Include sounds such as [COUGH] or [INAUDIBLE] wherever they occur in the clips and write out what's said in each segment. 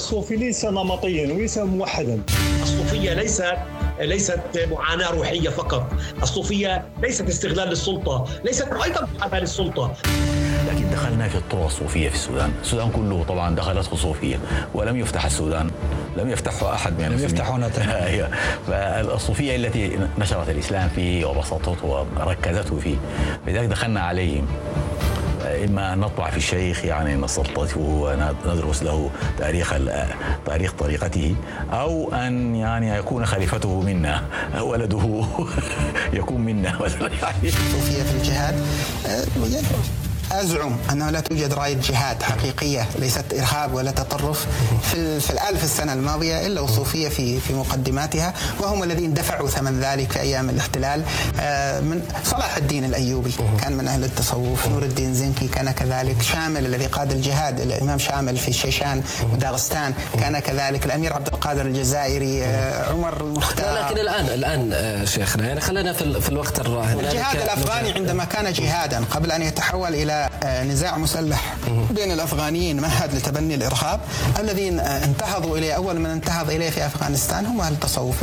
الصوفي ليس نمطيا وليس موحدا. الصوفية ليست ليست معاناة روحية فقط، الصوفية ليست استغلال للسلطة، ليست أيضا محاباه للسلطة. لكن دخلنا في الطرق الصوفية في السودان، السودان كله طبعا دخلته صوفية ولم يفتح السودان لم يفتحه أحد من لم يفتحون [LAUGHS] فالصوفية التي نشرت الإسلام فيه وبسطته وركزته فيه. لذلك دخلنا عليهم. إما أن نطلع في الشيخ يعني نسلطه وندرس له تاريخ تاريخ طريقته أو أن يعني يكون خليفته منا ولده [LAUGHS] يكون منا مثلا يعني. في الجهاد. أزعم أنه لا توجد راية جهاد حقيقية ليست إرهاب ولا تطرف في, في الألف السنة الماضية إلا الصوفية في في مقدماتها وهم الذين دفعوا ثمن ذلك في أيام الاحتلال. آه، من صلاح الدين الأيوبي كان من أهل التصوف نور الدين زنكي كان كذلك شامل الذي قاد الجهاد الإمام شامل في الشيشان وداغستان كان كذلك الأمير عبد القادر الجزائري آه، عمر المختار لكن الآن الآن آه، شيخنا يعني خلينا في, في الوقت الراهن. الجهاد الأفغاني عندما كان جهادا قبل أن يتحول إلى نزاع مسلح بين الأفغانيين مهد لتبني الإرهاب. الذين انتهضوا إليه أول من انتهض إليه في أفغانستان هم أهل التصوف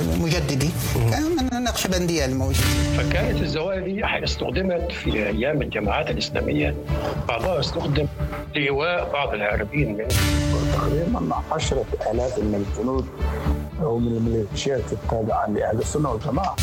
المجددي. من النقشبنديه الموجود فكانت الزوايا دي استخدمت في أيام الجماعات الإسلامية. بعضها استخدم لإيواء بعض الهاربين من تقريبا 10000 من الجنود ومن الميليشيات التابعة لأهل السنة والجماعة.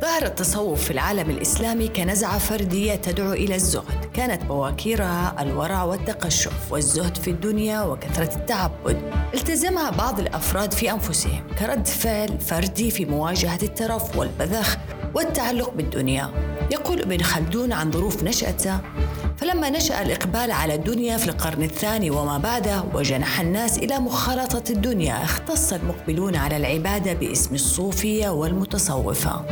ظهر التصوف في العالم الإسلامي كنزعة فردية تدعو إلى الزهد. كانت بواكيرها الورع والتقشف والزهد في الدنيا وكثرة التعبد. التزمها بعض الأفراد في أنفسهم كرد فعل فردي في مواجهة الترف والبذخ والتعلق بالدنيا. يقول ابن خلدون عن ظروف نشأته فلما نشأ الإقبال على الدنيا في القرن الثاني وما بعده وجنح الناس إلى مخالطة الدنيا اختص المقبلون على العبادة باسم الصوفية والمتصوفة.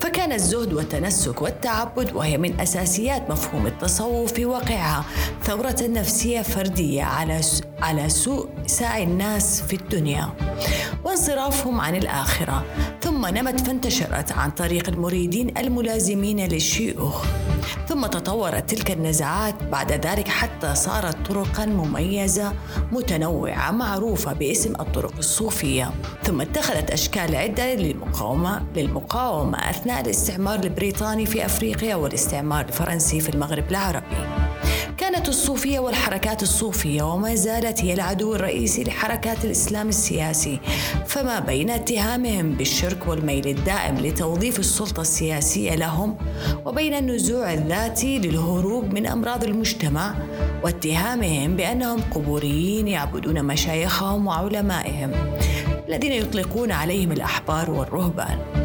فكان الزهد والتنسك والتعبد وهي من أساسيات مفهوم التصوف في واقعها ثورة نفسية فردية على على سوء سعي الناس في الدنيا وانصرافهم عن الآخرة. ثم نمت فانتشرت عن طريق المريدين الملازمين للشيوخ. ثم تطورت تلك النزعات بعد ذلك حتى صارت طرقا مميزة متنوعة معروفة باسم الطرق الصوفية. ثم اتخذت أشكال عدة للمقاومة للمقاومة أثناء الاستعمار البريطاني في أفريقيا والاستعمار الفرنسي في المغرب العربي. كانت الصوفية والحركات الصوفية وما زالت هي العدو الرئيسي لحركات الإسلام السياسي فما بين اتهامهم بالشرك والميل الدائم لتوظيف السلطة السياسية لهم وبين النزوع الذاتي للهروب من أمراض المجتمع واتهامهم بأنهم قبوريين يعبدون مشايخهم وعلمائهم الذين يطلقون عليهم الأحبار والرهبان.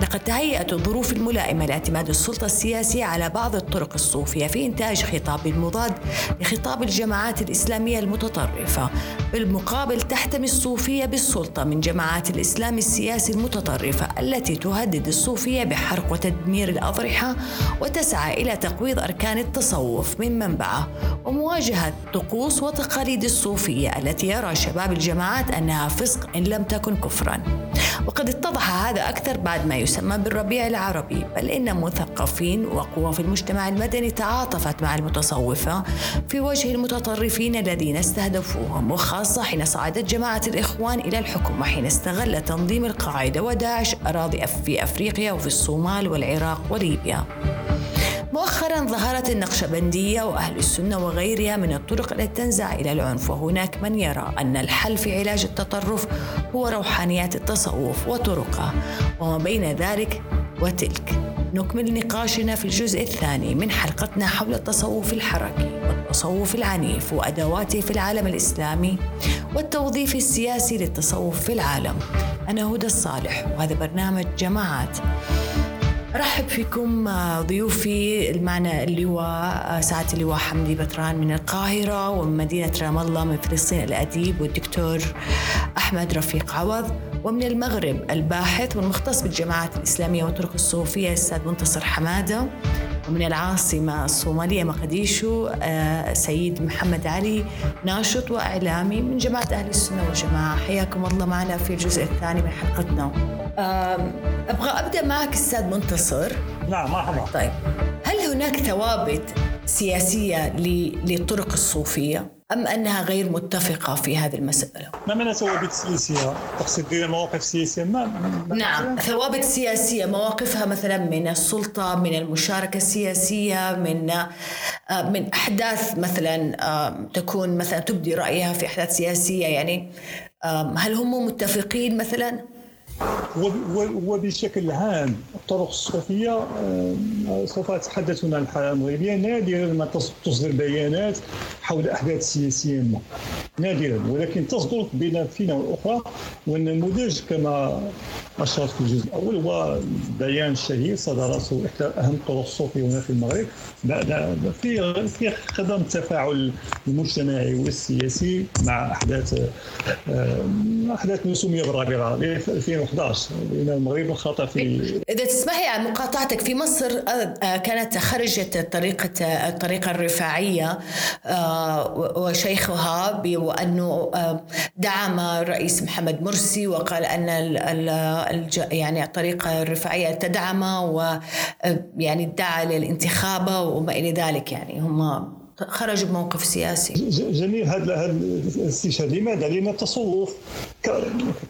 لقد تهيأت الظروف الملائمة لاعتماد السلطة السياسية على بعض الطرق الصوفية في إنتاج خطاب مضاد لخطاب الجماعات الإسلامية المتطرفة بالمقابل تحتمي الصوفية بالسلطة من جماعات الإسلام السياسي المتطرفة التي تهدد الصوفية بحرق وتدمير الأضرحة وتسعى إلى تقويض أركان التصوف من منبعه ومواجهة طقوس وتقاليد الصوفية التي يرى شباب الجماعات أنها فسق إن لم تكن كفرا. وقد اتضح هذا أكثر بعد ما يسمى بالربيع العربي بل إن مثقفين وقوى في المجتمع المدني تعاطفت مع المتصوفة في وجه المتطرفين الذين استهدفوهم وخاصة حين صعدت جماعة الإخوان إلى الحكم وحين استغل تنظيم القاعدة وداعش أراضي في أفريقيا وفي الصومال والعراق وليبيا. مؤخرا ظهرت النقشبندية وأهل السنة وغيرها من الطرق التي تنزع إلى العنف وهناك من يرى أن الحل في علاج التطرف هو روحانيات التصوف وطرقه وما بين ذلك وتلك. نكمل نقاشنا في الجزء الثاني من حلقتنا حول التصوف الحركي والتصوف العنيف وأدواته في العالم الإسلامي والتوظيف السياسي للتصوف في العالم. أنا هدى الصالح وهذا برنامج جماعات. أرحب فيكم آه، ضيوفي المعنى اللواء سعاده اللواء حمدي بتران من القاهرة ومن مدينه رام الله من فلسطين الأديب والدكتور أحمد رفيق عوض ومن المغرب الباحث والمختص بالجماعات الإسلامية والطرق الصوفية الأستاذ منتصر حمادة. ومن العاصمة الصومالية مقديشو آه، سيد محمد علي ناشط وإعلامي من جماعة أهل السنة والجماعة. حياكم الله معنا في الجزء الثاني من حلقتنا. أبغى أبدأ معك أستاذ منتصر. نعم مرحبا. طيب هل هناك ثوابت سياسية للطرق الصوفية؟ أم أنها غير متفقة في هذه المسألة؟ ما معنى ثوابت سياسية؟ تقصد مواقف سياسية ما, ما نعم ثوابت سياسية مواقفها مثلا من السلطة من المشاركة السياسية من آه، من أحداث مثلا تكون مثلا تبدي رأيها في أحداث سياسية يعني هل هم متفقين مثلا؟ وبشكل عام الطرق الصوفية آه، سوف أتحدث عن الحالة المغربية نادرا ما تصدر بيانات حول أحداث سياسية ما. نادرا. ولكن تصدر بين فينا والأخرى والنموذج كما أشرت في الجزء الأول هو بيان شهير. صدرته إحدى أهم الطرق الصوفية هنا في المغرب. في في خدم التفاعل المجتمعي والسياسي مع أحداث آه، أحداث نسمية بالرابعة 2011 لأن المغرب خاطئ في إذا تسمحي عن مقاطعتك في مصر آه، كانت خرجت طريقة الطريقة الرفاعية آه، وشيخها بأنه دعم الرئيس محمد مرسي وقال أن يعني الطريقة الرفاعية تدعم ويعني ادعى للانتخاب وما إلى ذلك يعني. هم خرجوا بموقف سياسي. جميل هذا الاستشهاد لماذا؟ لأن التصوف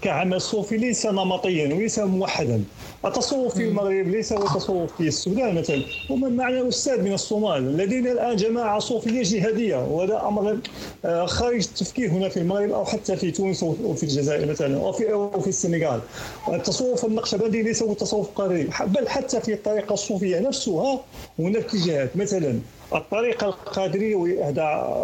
كعمل صوفي ليس نمطيا وليس موحدا. التصوف في المغرب ليس هو التصوف في السودان مثلا. ومن معنا أستاذ من الصومال لدينا الآن جماعة صوفية جهادية. وهذا أمر آه، خارج التفكير هنا في المغرب أو حتى في تونس وفي الجزائر مثلا أو في أو في السنغال. التصوف النقشبندي ليس هو التصوف القاري بل حتى في الطريقة الصوفية نفسها هناك اتجاهات مثلا الطريقة القادرية وهي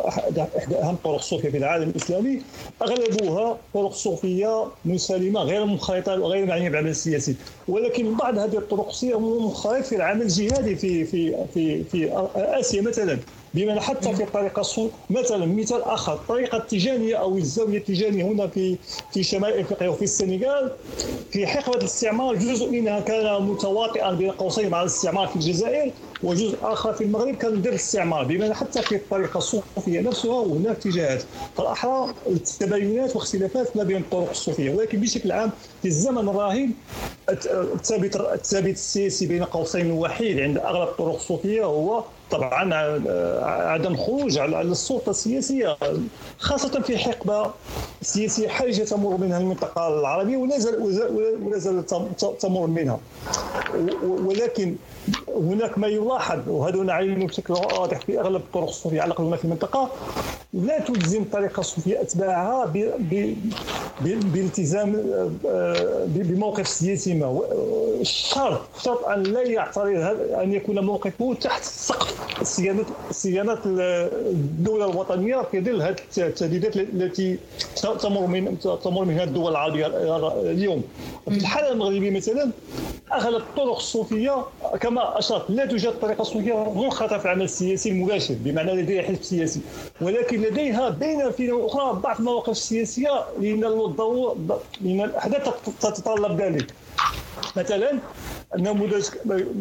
إحدى أهم طرق الصوفية في العالم الإسلامي أغلبها طرق صوفية مسالمة غير منخرطة وغير معنية بالعمل السياسي. ولكن بعض هذه الطرق الصوفية منخرط في العمل الجهادي في في في في آسيا مثلا. بمعنى حتى في الطريقة الصوت مثلا مثال آخر الطريقة التيجانية أو الزاوية التيجانية هنا في في شمال أفريقيا وفي السنغال في حقبة الاستعمار جزء منها كان متواطئا بين قوسين مع الاستعمار في الجزائر وجزء آخر في المغرب كان ضد الاستعمار بمعنى حتى في الطريقة الصوفية نفسها وهناك اتجاهات. فالاحرى التباينات واختلافات ما بين الطرق الصوفية. ولكن بشكل عام في الزمن الراهن الثابت الثابت السياسي بين قوسين وحيد عند أغلب الطرق الصوفية هو طبعا عدم خروج على السلطة السياسية خاصة في حقبة سياسية حرجة تمر منها المنطقة العربية ولا زال تمر منها. ولكن هناك ما يلاحظ وهذا نعلم بشكل واضح في أغلب الطرق الصوفية على الأقل في المنطقة. لا تلزم الطريقة الصوفيه أتباعها بالتزام آه، بموقف سياسي. ما الشرط شرط أن لا يعترض أن يكون موقفه تحت سقف صيانة صيانة الدولة الوطنية في ظل هذه التهديدات التي تمر من تمر منها الدول العربية اليوم. في الحالة المغربية مثلا أغلب الطرق الصوفية كما أشرت لا توجد طريقة صوفية منخرطه في العمل السياسي المباشر بمعنى لديها حزب سياسي ولكن لديها بين فينا وأخرى بعض المواقف السياسية لأن الضوء لأن الأحداث تتطلب ذلك. مثلا النموذج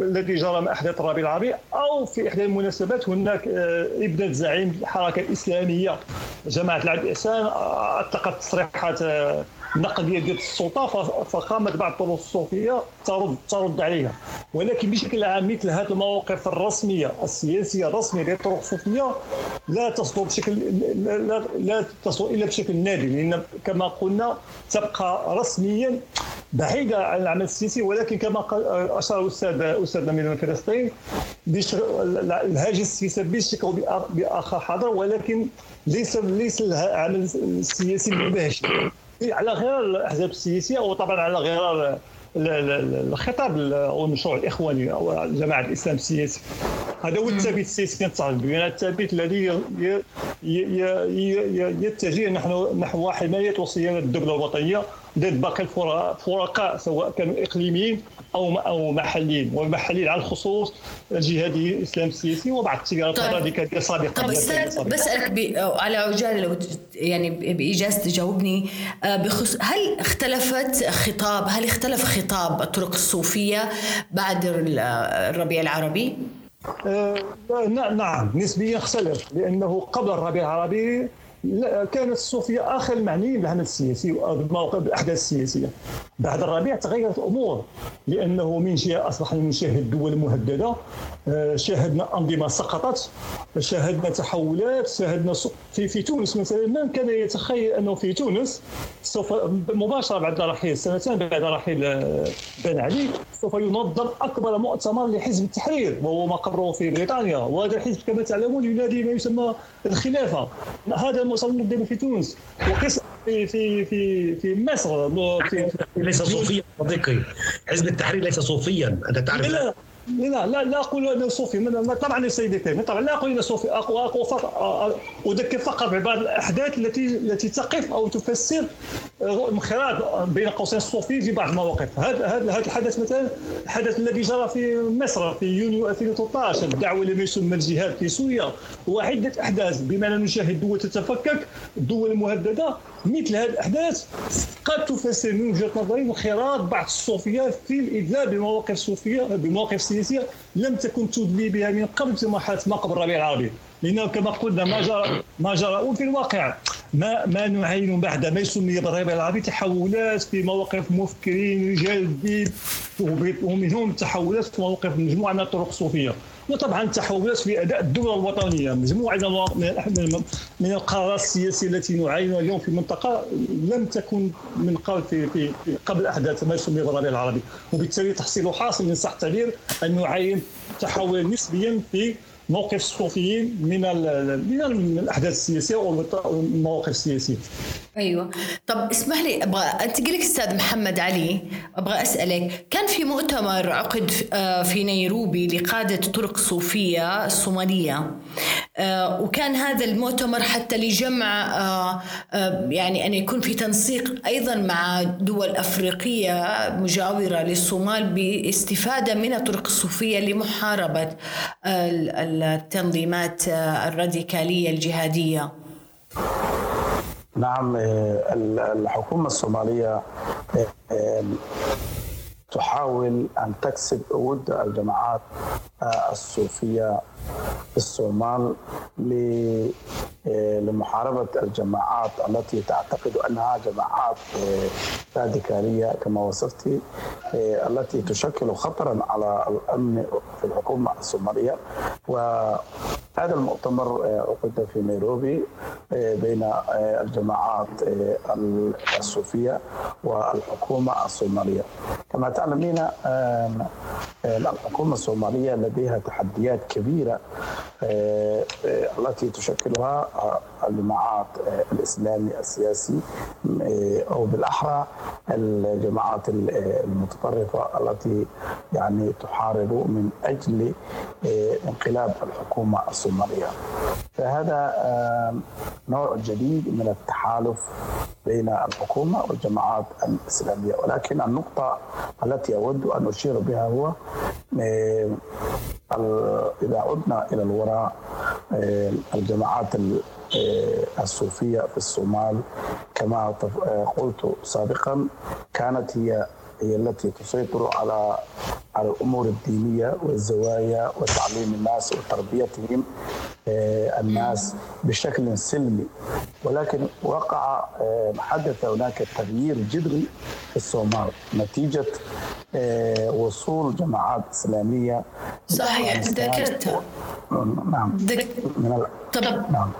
الذي جرى مع أحداث الربيع العربي أو في إحدى المناسبات هناك آه، إبنة زعيم الحركة الإسلامية جماعة العدل الإحسان اطلقت تصريحات آه، نقديه ديال السلطة فقامت بعض الطرق الصوفيه ترد ترد عليها. ولكن بشكل عام مثل هذه المواقف الرسمية السياسية الرسمية للطرق الصوفيه لا تصدر بشكل لا, لا تصدر إلا بشكل نادر لأن كما قلنا تبقى رسميا بعيدة عن العمل السياسي ولكن كما أشار الاستاذ استاذنا من فلسطين الهاجس السياسي بشكل باخر حاضر ولكن ليس ليس العمل السياسي المباشر على غرار الأحزاب السياسية وطبعا على غرار الخطاب أو المشروع الإخواني أو جماعة الإسلام السياسي. هذا هو الثابت السياسي كنتصاحب به الثابت الذي يتجه نحن نحو حمايه وصيانه الدولة الوطنية ضد باقي الفرقاء سواء كانوا إقليميين أو أو محليين والمحليين على الخصوص الجهادي الاسلام السياسي وبعض التيارات طيب. الراديكاليه سابقا طب بسالك على عجاله لو يعني بايجاز تجاوبني. آه، بخص هل اختلفت خطاب هل اختلف خطاب الطرق الصوفية بعد الربيع العربي؟ آه نعم نسبيا اختلف لأنه قبل الربيع العربي كانت الصوفية آخر المعنيين بالعمل السياسي بالاحداث السياسية. بعد الربيع تغيرت الأمور لأنه من جهة أصبح المشاهد دول مهدده آه، شاهدنا أنظمة سقطت شاهدنا تحولات شاهدنا في في تونس مثلا من كان يتخيل أنه في تونس سوف مباشرة بعد رحيل سنتين بعد رحيل آه، بن علي سوف ينظم أكبر مؤتمر لحزب التحرير وهو مقره في بريطانيا. وهذا الحزب كما تعلمون ينادي ما يسمى الخلافة. هذا المؤتمر نظم في تونس. وقس في في في في مصر ليس صوفيا صديقي. حزب التحرير ليس صوفيا. أنت تعرف لا. لا لا لا أقول انه صوفي. طبعا سيدي الكريم طبعا لا أقول انه صوفي. أقول فقط أذكر فقط ببعض الأحداث التي التي تقف أو تفسر انخراط بين قوسين الصوفي في بعض المواقف. هذا هذا الحدث مثلا الحدث الذي جرى في مصر في يونيو 2013 الدعوة لما يسمى الجهاد في سوريا. وعدة أحداث بما نشاهد دول تتفكك الدول المهدده مثل هذه الأحداث. قد تفسر من وجهة نظري انخراط بعض الصوفية في الادلاء بمواقف صوفية بمواقف سياسية لم تكن تدلي بها من قبل في مرحله ما قبل الربيع العربي. لأنه كما قلنا ما جرى ما جرى وفي الواقع. ما ما نعين بعد ما يسمي بالربيع العربي تحولات في مواقف مفكرين رجال الدين ومنهم تحولات في مواقف مجموعة من الطرق الصوفية. وطبعا تحولات في أداء الدولة الوطنية مجموعة من من القرارات السياسية التي نعاينها اليوم في المنطقة لم تكن من قبل في, في, قبل أحداث ما يسمى بالربيع العربي وبالتالي تحصيل حاصل من صح التعبير أن نعاين تحول نسبيا في موقف الصوفيين من من الأحداث السياسية والمواقف السياسية. أيوه. طب اسمح لي أبغى انتقل لك أستاذ محمد علي أبغى أسألك كان في مؤتمر عقد آه، في نيروبي لقادة طرق صوفية الصومالية آه، وكان هذا المؤتمر حتى لجمع آه، يعني أن يكون في تنسيق أيضا مع دول أفريقية مجاورة للصومال باستفادة من الطرق الصوفية لمحاربة التنظيمات الراديكالية الجهادية. نعم آه، الحكومة الصومالية آه، تحاول أن تكسب ود الجماعات آه، الصوفية في الصومال لمحاربة الجماعات التي تعتقد أنها جماعات راديكالية كما وصفت التي تشكل خطرا على الأمن في الحكومة الصومالية. هذا المؤتمر عقد في نيروبي بين الجماعات الصوفية والحكومة الصومالية. كما تعلمين الحكومة الصومالية لديها تحديات كبيرة التي تشكلها الجماعات الإسلامي السياسي أو بالأحرى الجماعات المتطرفة التي يعني تحارب من أجل انقلاب الحكومة الصومالية فهذا نوع جديد من التحالف بين الحكومة والجماعات الإسلامية. ولكن النقطة التي أود أن أشير بها هو إذا عدنا إلى الوراء الجماعات الصوفية في الصومال كما قلت سابقا كانت هي هي التي تسيطر على على الأمور الدينية والزوايا وتعليم الناس وتربيتهم آه، الناس بشكل سلمي. ولكن وقع آه، حدث هناك تغيير جذري في الصومال. نتيجة آه، وصول جماعات إسلامية صحيح ذكرتها. نعم. من طب نعم.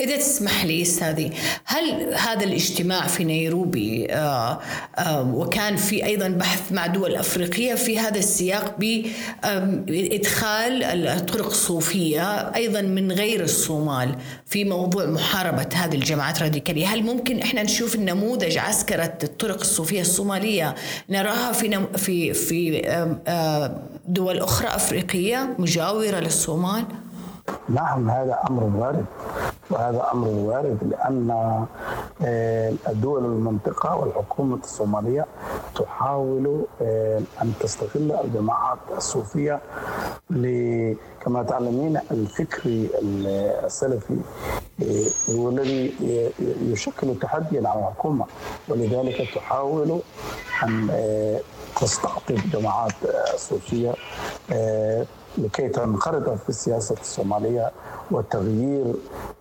إذا تسمح لي أستاذي هل هذا الاجتماع في نيروبي آه آه وكان في أيضا بحث مع دول أفريقية في هذا السياق بإدخال الطرق الصوفية أيضا من غير الصومال في موضوع محاربة هذه الجماعات الراديكالية هل ممكن إحنا نشوف النموذج عسكرة الطرق الصوفية الصومالية نراها في في في دول أخرى أفريقية مجاورة للصومال؟ نعم هذا أمر وارد وهذا أمر وارد لأن آه، الدول المنطقة والحكومة الصومالية تحاول آه، أن تستغل الجماعات الصوفية كما تعلمين الفكر السلفي آه، هو الذي يشكل تحديا على الحكومة. ولذلك تحاول أن تستقطب جماعات صوفية لكي تنخرط في السياسة الصومالية وتغيير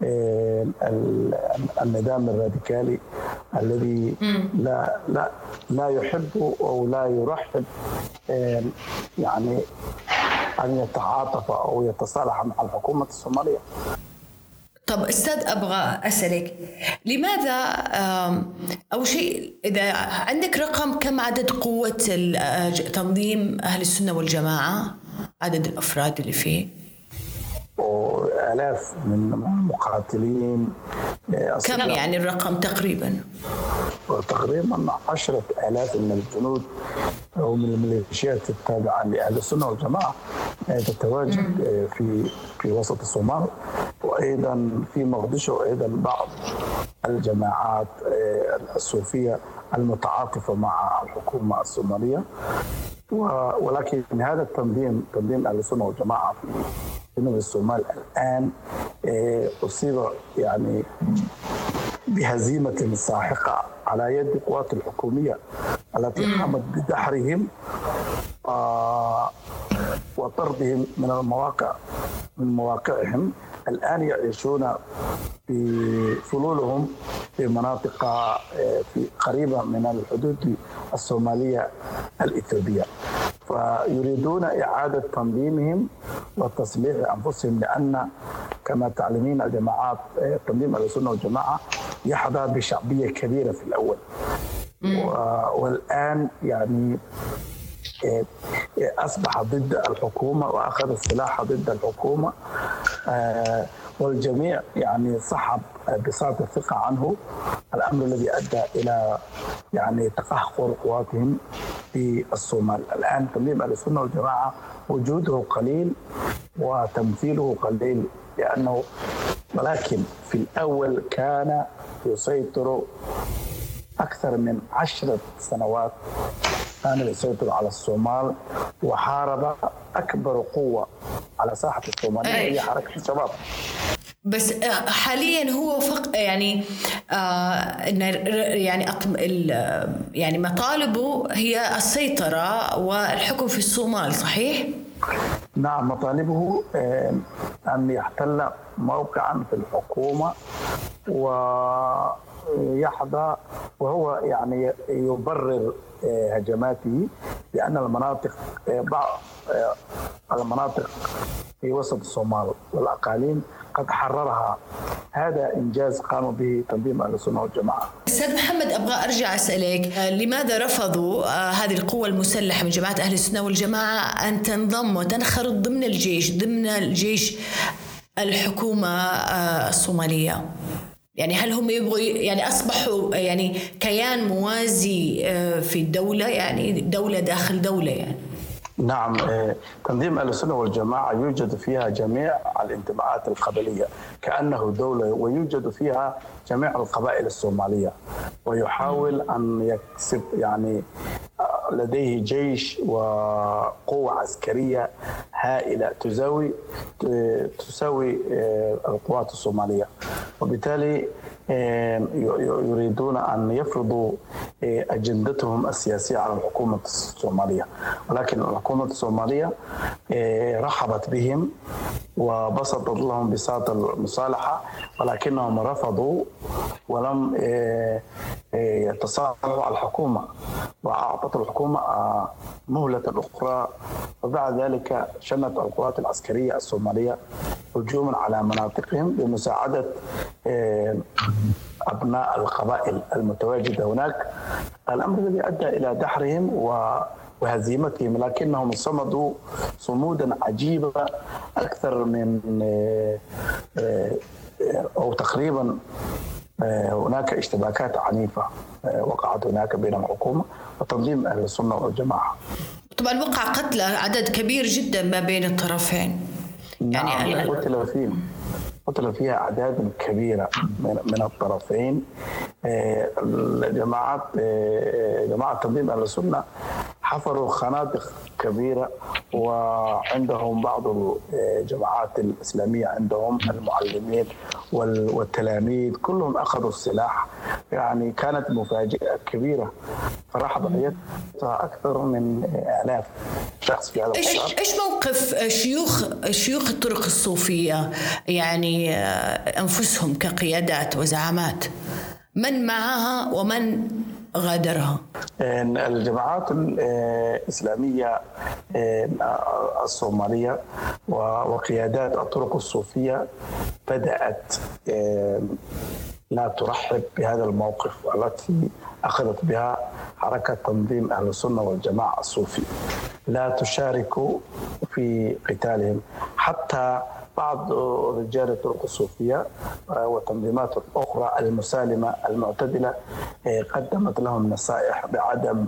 آه، النظام الراديكالي الذي لا لا لا يحب أو لا يرحب آه، يعني أن يتعاطف أو يتصالح مع الحكومة الصومالية. طب أستاذ أبغى أسألك لماذا أو شيء إذا عندك رقم كم عدد قوة تنظيم أهل السنة والجماعة؟ عدد الأفراد اللي فيه. وآلاف من المقاتلين كم يعني الرقم تقريبا؟ تقريبا عشرة آلاف من الجنود أو من الميليشيات التابعة لأهل السنة والجماعة تتواجد في في وسط الصومال وأيضا في مقدشو أيضا بعض الجماعات الصوفية المتعاطفة مع الحكومة الصومالية. ولكن هذا التنظيم تنظيم أهل السنة والجماعة في جنوب الصومال الان اصيب يعني بهزيمه ساحقه على يد القوات الحكوميه التي قامت بدحرهم وطردهم من المواقع من مواقعهم الان يعيشون في فلولهم في مناطق في قريبه من الحدود الصوماليه الاثيوبيه فيريدون إعادة تنظيمهم وتصليح أنفسهم لأن كما تعلمين الجماعات تنظيم أهل السنة والجماعة يحظى بشعبية كبيرة في الأول. والآن يعني أصبح ضد الحكومة وأخذ السلاح ضد الحكومة. والجميع يعني سحب بساط الثقة عنه. الأمر الذي أدى إلى يعني تقهقر قواتهم في الصومال. الآن تنظيم أهل السنة والجماعة وجوده قليل وتمثيله قليل لأنه ولكن في الأول كان يسيطر أكثر من عشرة سنوات كان يسيطر على الصومال وحارب أكبر قوة على ساحة الصومالية هي حركة الشباب بس حاليا هو فق يعني آه يعني يعني مطالبه هي السيطرة والحكم في الصومال صحيح؟ نعم مطالبه أن يحتل موقعا في الحكومة ويحظى وهو يعني يبرر هجماته بان المناطق بعض المناطق في وسط الصومال والأقاليم قد حررها هذا إنجاز قاموا به تنظيم أهل السنة والجماعة. أستاذ محمد أبغى أرجع أسألك لماذا رفضوا هذه القوى المسلحة من جماعة أهل السنة والجماعة أن تنضم وتنخرط ضمن الجيش ضمن الجيش الحكومة الصومالية؟ يعني هل هم يبغوا يعني أصبحوا يعني كيان موازي في الدولة يعني دولة داخل دولة يعني؟ نعم تنظيم أهل السنة والجماعة يوجد فيها جميع الانتماءات القبلية كأنه دولة ويوجد فيها جميع القبائل الصومالية ويحاول أن يكسب يعني لديه جيش وقوة عسكرية هائلة تساوي تساوي القوات الصومالية. وبالتالي يريدون أن يفرضوا أجندتهم السياسية على الحكومة الصومالية ولكن الحكومة الصومالية رحبت بهم وبسطت لهم بساط المصالحة ولكنهم رفضوا ولم يتصالحوا على الحكومة وأعطت الحكومة مهلة أخرى وبعد ذلك شنت القوات العسكرية الصومالية هجوما على مناطقهم بمساعدة أبناء القبائل المتواجدة هناك الأمر الذي أدى إلى دحرهم و وهزيمتهم لكنهم صمدوا صمودا عجيبا أكثر من أو تقريبا هناك اشتباكات عنيفة وقعت هناك بين الحكومة وتنظيم أهل السنة والجماعة. طبعا وقع قتلى عدد كبير جدا ما بين الطرفين. يعني نعم. قتل فيهم قتل فيها أعداد كبيرة من الطرفين جماعات جماعة تنظيم أهل السنة حفروا خنادق كبيرة وعندهم بعض الجماعات الإسلامية عندهم المعلمين والتلاميذ كلهم أخذوا السلاح. يعني كانت مفاجأة كبيرة. فراح ضحيتها أكثر من آلاف شخص في هذا إيش إيش موقف شيوخ شيوخ الطرق الصوفية؟ يعني أنفسهم كقيادات وزعامات. من معها ومن غادرها؟ الجماعات الإسلامية الصومالية وقيادات الطرق الصوفية بدأت لا ترحب بهذا الموقف التي أخذت بها حركة تنظيم أهل السنة والجماعة الصوفي لا تشارك في قتالهم حتى بعض رجال الطرق الصوفية آه، وتنظيمات أخرى المسالمة المعتدلة آه، قدمت لهم نصائح بعدم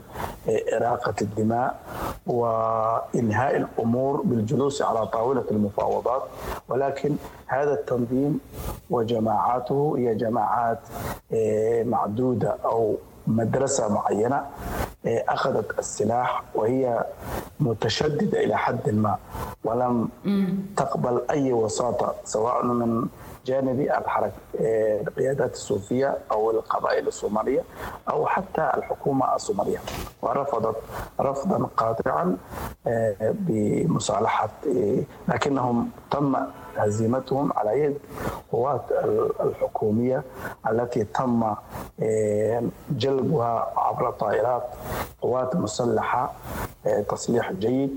آه، إراقة الدماء وإنهاء الأمور بالجلوس على طاولة المفاوضات ولكن هذا التنظيم وجماعاته هي جماعات معدودة أو مدرسة معينة أخذت السلاح وهي متشددة إلى حد ما ولم تقبل أي وساطة سواء من جانب الحركة القيادات الصوفية أو القبائل الصومالية أو حتى الحكومة الصومالية. ورفضت رفضا قاطعا بمصالحة لكنهم تم هزيمتهم على يد قوات الحكومية التي تم جلبها عبر طائرات قوات مسلحة تصليح جيد.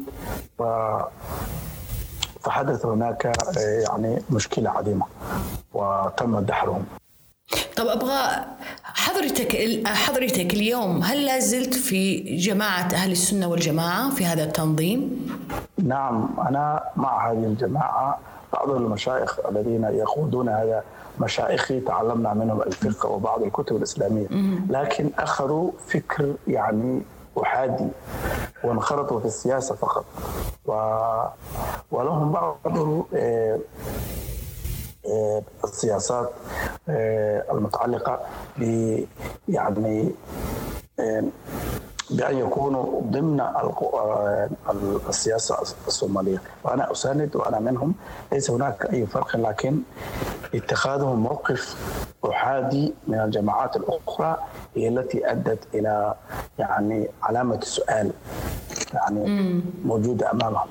فحدث هناك يعني مشكلة عظيمة وتم دحرهم. طب أبغى حضرتك حضرتك اليوم هل لا زلت في جماعة أهل السنة والجماعة في هذا التنظيم؟ نعم أنا مع هذه الجماعة. بعض المشايخ الذين يقودون هذا مشايخي تعلمنا منهم الفقه وبعض الكتب الإسلامية. لكن أخذوا فكر يعني احادي وانخرطوا في السياسه فقط و... ولهم بعض آه، آه، السياسات آه، المتعلقه ب يعني بأن يكونوا ضمن السياسة الصومالية وأنا أساند وأنا منهم ليس هناك أي فرق لكن اتخاذهم موقف أحادي من الجماعات الأخرى هي التي أدت إلى يعني علامة سؤال يعني موجودة أمامهم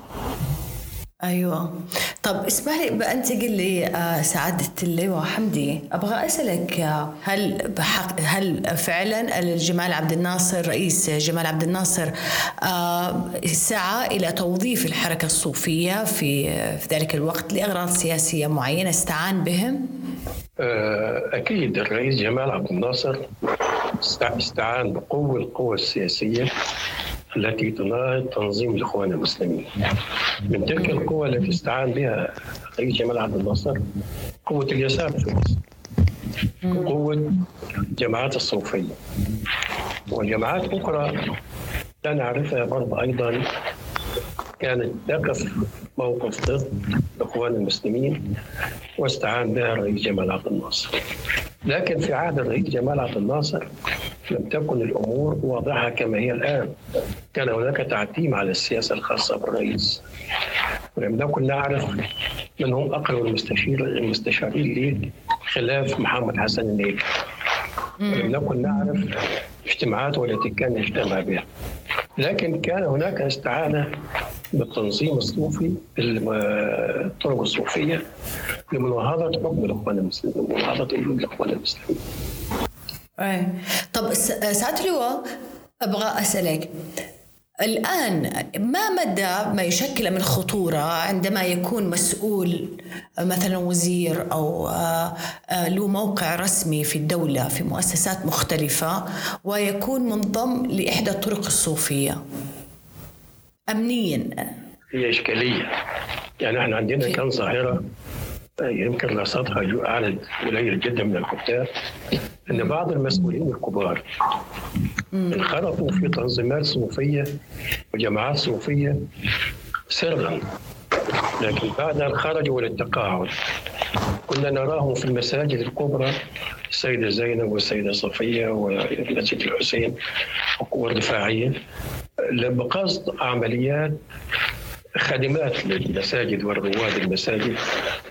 أيوه. طب اسمح لي بنتقل لي آه، سعادة اللواء حمدي أبغى أسألك آه، هل بحق هل فعلا الجمال عبد الناصر رئيس جمال عبد الناصر آه، سعى إلى توظيف الحركة الصوفية في في ذلك الوقت لأغراض سياسية معينة استعان بهم؟ أكيد الرئيس جمال عبد الناصر استعان بقوة القوى السياسية. التي تناهض تنظيم الإخوان المسلمين. من تلك القوى التي استعان بها الرئيس جمال عبد الناصر قوة اليسار في مصر. قوة الجماعات الصوفية. وجماعات أخرى لا نعرفها برضه أيضا كانت تقف موقف ضد الاخوان المسلمين واستعان بها الرئيس جمال عبد الناصر. لكن في عهد الرئيس جمال عبد الناصر لم تكن الأمور واضحة كما هي الآن. كان هناك تعتيم على السياسة الخاصة بالرئيس. ولم نكن نعرف من هم أقرب المستشير المستشارين ليه خلاف محمد حسن النيل ولم نكن نعرف اجتماعاته التي كان يجتمع بها. لكن كان هناك استعانة بالتنظيم الصوفي الطرق الصوفية لمناهضه حكم الإخوان المسلمين ومناهضه الإخوان المسلمين. طب سعاده اللواء أبغى أسألك الآن ما مدى ما يشكل من خطورة عندما يكون مسؤول مثلا وزير أو آه، آه، له موقع رسمي في الدولة في مؤسسات مختلفة ويكون منضم لإحدى الطرق الصوفية؟ أمنيا. هي إشكالية. يعني إحنا عندنا كان ظاهرة يمكن رصدها عدد قليل جدا من الكتاب إن بعض المسؤولين الكبار انخرطوا في تنظيمات صوفية وجماعات صوفية سرا لكن بعد أن خرجوا للتقاعد كنا نراهم في المساجد الكبرى السيدة زينب والسيدة صفية ومسجد الحسين والرفاعية بقصد عمليات خدمات للمساجد والرواد المساجد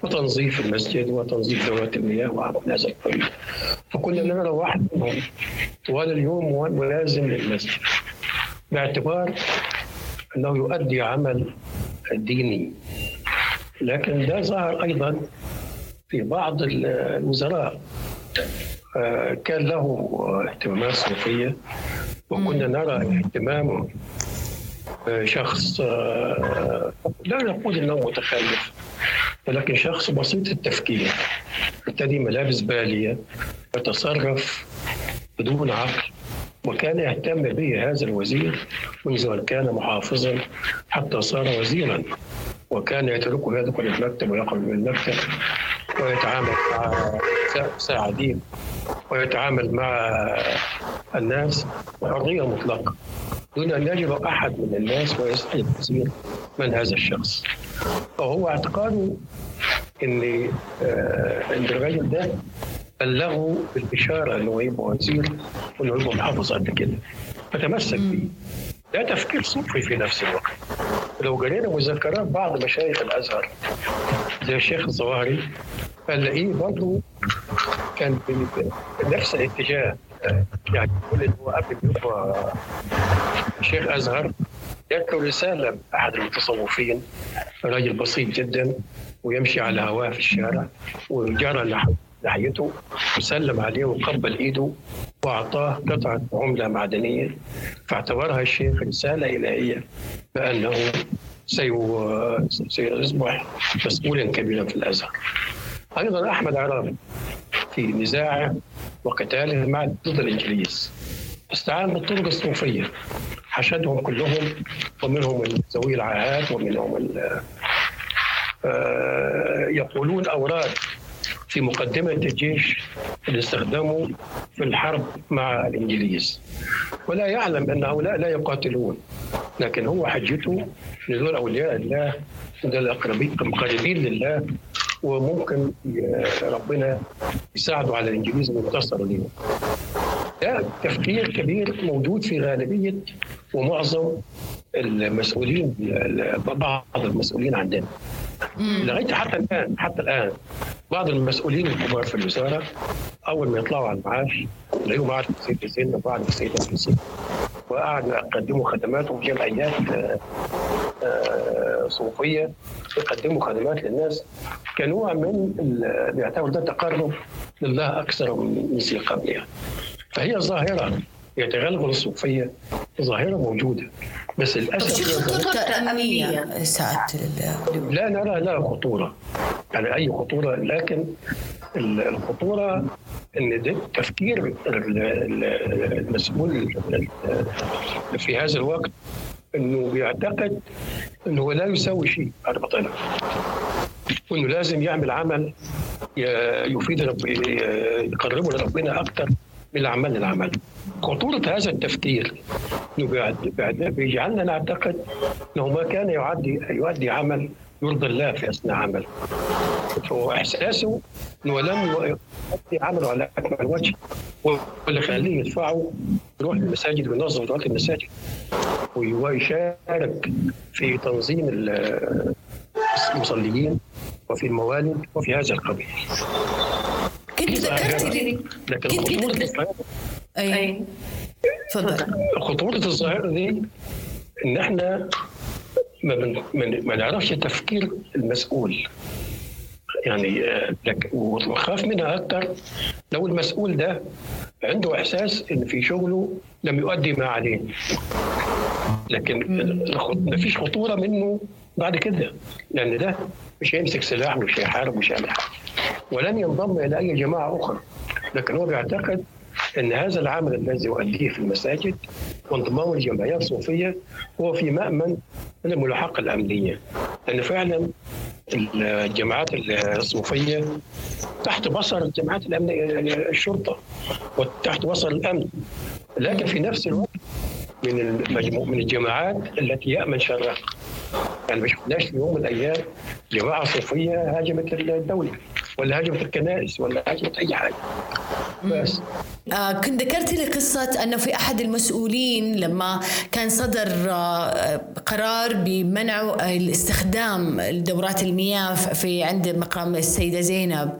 وتنظيف المسجد وتنظيف ذوات المياه وعمل هذا الكل فكنا نرى واحد منهم طوال اليوم ملازم للمسجد. باعتبار أنه يؤدي عمل ديني. لكن ده ظهر أيضا في بعض الوزراء. آه، كان له اهتمامات صوفية. وكنا نرى اهتمامه شخص آه، لا نقول إنه متخلف ولكن شخص بسيط التفكير يرتدي ملابس بالية يتصرف بدون عقل وكان يهتم به هذا الوزير منذ أن كان محافظا حتى صار وزيرا وكان يتركه يدخل المكتب ويخرج من المكتب ويتعامل مع مساعدين ويتعامل مع الناس بحريه مطلقة. دون أن يجب أحد من الناس ويسأل الوزير من هذا الشخص. فهو اعتقاده إن آه، إن الرجل ده بلغوا بالبشاره إنه يبقى وزير وإنه يبقى محافظ قد كده. فتمسك بيه. ده تفكير صوفي في نفس الوقت. لو قرينا مذكرات بعض مشايخ الأزهر زي الشيخ الظواهري هنلاقيه برضه كان بنفس الاتجاه. يعني يقول انه قبل يبقى شيخ أزهر له رسالة احد المتصوفين راجل بسيط جدا ويمشي على هواه في الشارع وجرى ناحيته وسلم عليه وقبل إيده وأعطاه قطعة عملة معدنية فاعتبرها الشيخ رسالة إلهية بأنه سيصبح مسؤولا كبيرا في الأزهر. أيضا أحمد عرابي في نزاعه وقتاله مع ضد الإنجليز. استعان بالطرق الصوفية. حشدهم كلهم ومنهم ذوي العاهات ومنهم آه، يقولون اوراد في مقدمة الجيش اللي استخدموا في الحرب مع الإنجليز. ولا يعلم أن هؤلاء لا يقاتلون لكن هو حجته دول أولياء الله دول قريبين لله وممكن ربنا يساعدوا على الإنجليز وينتصروا لهم ده تفكير كبير موجود في غالبية ومعظم المسؤولين بعض المسؤولين عندنا. لغاية حتى الآن حتى الآن بعض المسؤولين الكبار في الوزارة أول ما يطلعوا على المعاش تلاقيهم قاعد في سيد الزين في سيد وقاعد يقدموا خدمات وجمعيات آه، آه، صوفية يقدموا خدمات للناس. كنوع من بيعتبر ده تقرب لله أكثر من ذي قبلها. فهي ظاهرة يتغلغل الصوفية ظاهرة موجودة. بس للأسف خطورة أمنية. ساعات لا نرى لها خطورة. يعني أي خطورة لكن الخطورة إن ده تفكير المسؤول في هذا الوقت إنه بيعتقد إنه لا يساوي شيء ما طلع وإنه لازم يعمل عمل يفيد رب يقربه لربنا أكثر من العمل للعمل خطورة هذا التفكير بيجعلنا نعتقد إنه ما كان يؤدي يؤدي عمل يرضي الله في أثناء عمله. فهو احساسه إنه لم يؤدي عمله على أكمل وجه واللي خليه يدفعه يروح للمساجد وينظم دعوات المساجد ويشارك في تنظيم المصليين وفي الموالد وفي هذا القبيل. كنت ذكرت لي لكن خطورة أي. تفضل. خطورة الظاهرة دي إن إحنا ما, ما نعرفش تفكير المسؤول. يعني لك ونخاف منها أكثر لو المسؤول ده عنده إحساس إن في شغله لم يؤدي ما عليه. لكن ما فيش خطورة منه بعد كده لأن ده مش هيمسك سلاح ومش هيحارب ومش هيعمل حاجة. ولن ينضم إلى أي جماعة أخرى. لكن هو بيعتقد إن هذا العمل الذي يؤديه في المساجد وانضمام الجمعيات الصوفيه هو في مأمن من الملاحقه الأمنية. لأن فعلا الجماعات الصوفية تحت بصر الجماعات الأمنية الشرطة وتحت بصر الأمن. لكن في نفس الوقت من المجموع من الجماعات التي يأمن شرها. يعني ما شفناش في يوم من الأيام جماعة صوفية هاجمت الدولة. ولا هاجمت الكنائس ولا هاجمت أي حاجة. بس. آه كنت ذكرت لي قصة أنه في أحد المسؤولين لما كان صدر آه قرار بمنع الاستخدام دورات المياه في عند مقام السيدة زينب.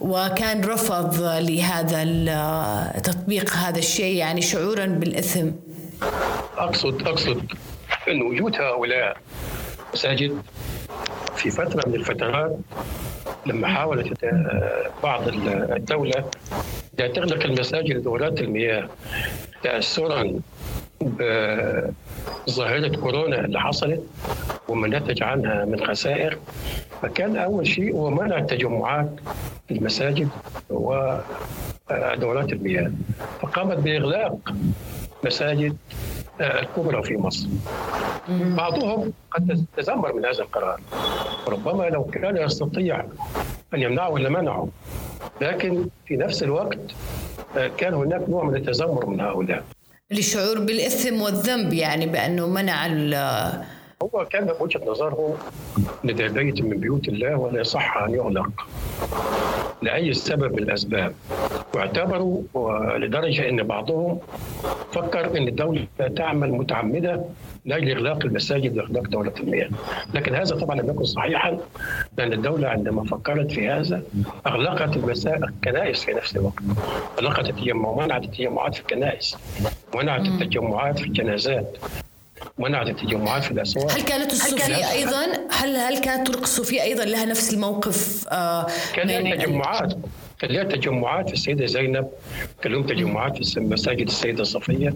وكان رفض لهذا تطبيق هذا الشيء يعني شعورا بالإثم. أقصد أقصد أن وجود هؤلاء مساجد في فترة من الفترات لما حاولت آه، بعض الدولة تغلق المساجد لدورات المياه. تأثرا بظاهرة كورونا اللي حصلت وما نتج عنها من خسائر. فكان أول شيء هو منع التجمعات في المساجد ودورات المياه. فقامت بإغلاق مساجد الكبرى في مصر. بعضهم قد تذمر من هذا القرار. ربما لو كان يستطيع أن يمنعه ولا منعه. لكن في نفس الوقت آه، كان هناك نوع من التذمر من هؤلاء. للشعور بالإثم والذنب يعني بأنه منع هو كان وجهة نظرهم ده بيت من بيوت الله ولا يصح أن يغلق لأي سبب من الأسباب. واعتبروا لدرجة أن بعضهم فكر أن الدولة تعمل متعمدة لأجل إغلاق المساجد وإغلاق دولة المياه، لكن هذا طبعا لم يكن صحيحا لأن الدولة عندما فكرت في هذا أغلقت الكنائس في نفس الوقت، أغلقت التجمع منعت التجمعات في الكنائس، منعت التجمعات في الجنازات، منعت التجمعات في الأسواق. هل كانت الصوفية أيضا؟ هل هل كانت طرق الصوفية أيضا لها نفس الموقف آه كان لها تجمعات. كان لها تجمعات في السيدة زينب. كان لهم تجمعات في مساجد السيدة صفية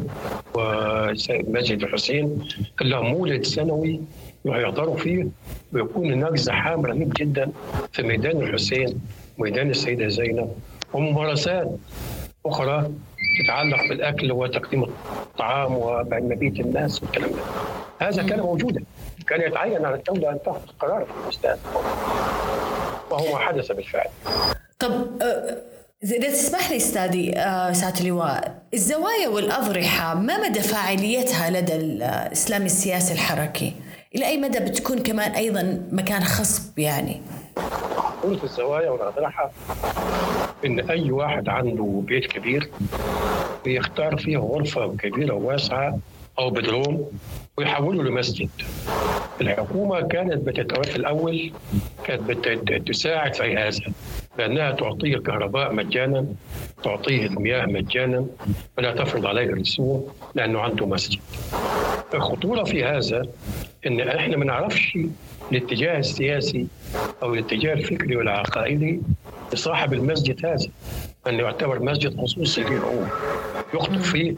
ومسجد الحسين. كان لهم مولد سنوي يحضروا فيه. ويكون هناك زحام رهيب جدا في ميدان الحسين وميدان السيدة زينب. وممارسات. أخرى تتعلق بالأكل وتقديم الطعام ومبيت الناس والكلام ده هذا كان موجودا كان يتعين على الدولة أن تأخذ قرار في الاستاذ وهو ما حدث بالفعل طب آه، إذا تسمح لي أستاذي آه، سعادة اللواء الزوايا والأضرحة ما مدى فاعليتها لدى الإسلام السياسي الحركي؟ إلى أي مدى بتكون كمان أيضا مكان خصب يعني؟ قلت الزوايا والأضرحة إن أي واحد عنده بيت كبير بيختار فيه غرفة كبيرة وواسعة أو بدروم ويحوله لمسجد. الحكومة كانت بتتوفى في الأول كانت بتساعد في هذا بأنها تعطيه الكهرباء مجانا تعطيه المياه مجانا ولا تفرض عليه الرسوم لأنه عنده مسجد. الخطورة في هذا إن إحنا ما نعرفش الاتجاه السياسي أو الاتجاه الفكري والعقائدي لصاحب المسجد هذا أنه يعتبر مسجد خصوصي له هو يخطب فيه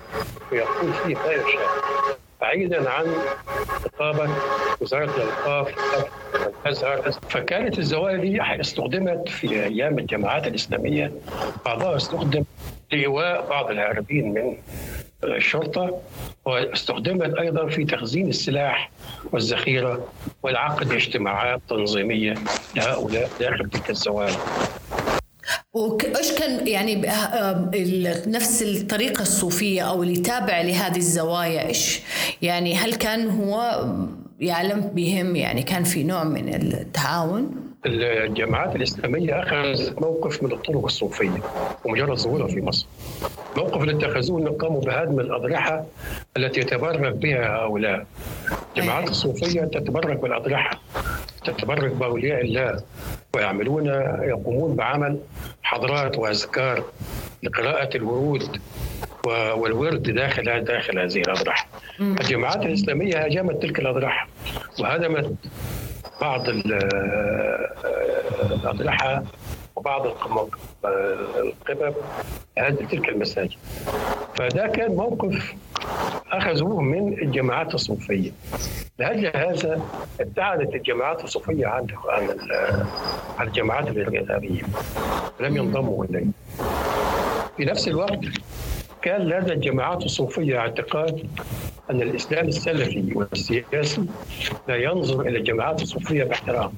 ويقول فيه ما يشاء بعيدا عن رقابة وزارة الأوقاف والأزهر فكانت الزوايا دي استخدمت في أيام الجماعات الإسلامية. بعضها استخدم لإيواء بعض الهاربين من الشرطة واستخدمت أيضا في تخزين السلاح والذخيرة والعقد اجتماعات تنظيمية لهؤلاء داخل تلك الزوايا وإيش كان يعني نفس الطريقة الصوفية أو اللي تابع لهذه الزوايا إيش يعني هل كان هو يعلم بهم يعني كان في نوع من التعاون؟ الجماعات الإسلامية اخذت موقف من الطرق الصوفية ومجرد ظهورها في مصر. موقف اللي اتخذوه انهم قاموا بهدم الأضرحة التي يتبرك بها هؤلاء. الجماعات الصوفية تتبرك بالأضرحة تتبرك بأولياء الله ويعملون يقومون بعمل حضرات وأذكار لقراءة الورود والورد داخل داخل هذه الاضرحه. الجماعات الإسلامية هاجمت تلك الاضرحه وهدمت بعض الاضرحه وبعض القبب هذه تلك المساجد. فده كان موقف أخذوه من الجماعات الصوفية. لأجل هذا ابتعدت الجماعات الصوفية عن عن الجماعات الارهابيه لم ينضموا إليه. في نفس الوقت كان لدى الجماعات الصوفيه اعتقاد أن الإسلام السلفي والسياسي لا ينظر إلى الجماعات الصوفيه باحترام.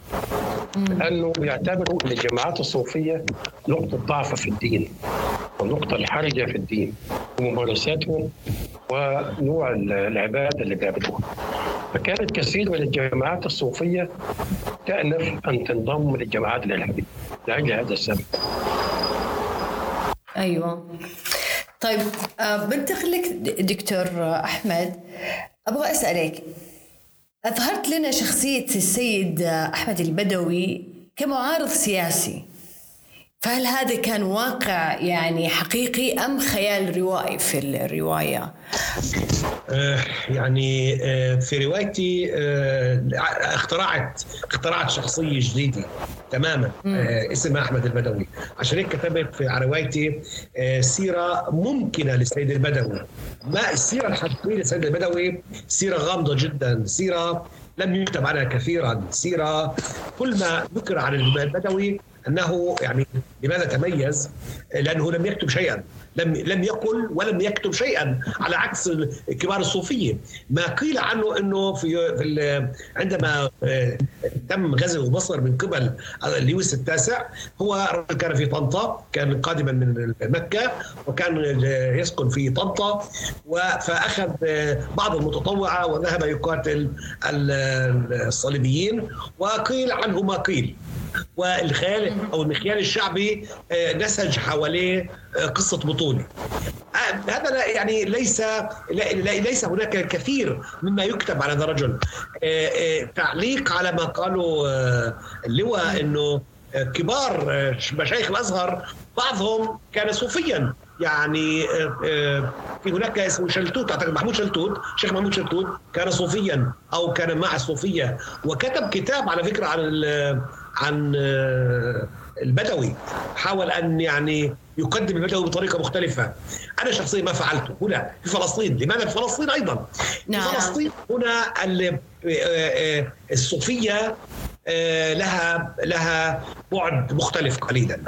لأنه يعتبروا إن الجماعات الصوفية نقطة ضعف في الدين والنقطه الحرجة في الدين وممارساتهم ونوع العبادة اللي بيعبدوها. فكانت كثير من الجماعات الصوفية تأنف أن تنضم للجماعات الارهابيه لاجل هذا السبب. أيوه طيب آه، بنتقل لك دكتور أحمد. أبغى أسألك أظهرت لنا شخصية السيد أحمد البدوي كمعارض سياسي. فهل هذا كان واقع يعني حقيقي أم خيال روائي في الرواية؟ آه يعني آه في روايتي آه اخترعت اخترعت شخصية جديدة تماما اسمها أحمد البدوي. عشان هيك كتبت في روايتي سيرة ممكنة للسيد البدوي. ما السيرة الحقيقية للسيد البدوي؟ سيرة غامضة جدا سيرة لم يكتب عنها كثيرا سيرة كل ما ذكر عن البدوي أنه يعني لماذا تميز؟ لأنه لم يكتب شيئا. لم لم يقل ولم يكتب شيئا على عكس كبار الصوفيه ما قيل عنه إنه في في عندما آه، تم غزو مصر من قبل لويس التاسع هو كان في طنطا كان قادما من مكة وكان يسكن في طنطا فأخذ آه، بعض المتطوعة وذهب يقاتل الصليبيين وقيل عنه ما قيل. والخيال أو المخيال الشعبي آه، نسج حواليه آه، قصة بطولة. آه، هذا يعني ليس ليس هناك الكثير مما يكتب على هذا الرجل. تعليق على ما قاله اللواء إنه كبار مشايخ الأزهر بعضهم كان صوفيا. يعني في هناك اسمه شلتوت أعتقد محمود شلتوت شيخ محمود شلتوت كان صوفيا أو كان مع الصوفية. وكتب كتاب على فكرة عن عن آه، البدوي حاول أن يعني يقدم البدوي بطريقة مختلفة. أنا شخصيا ما فعلته. هنا في فلسطين. لماذا في فلسطين أيضا؟ نعم. في فلسطين هنا آه، آه، الصوفية لها لها بعد مختلف قليلا.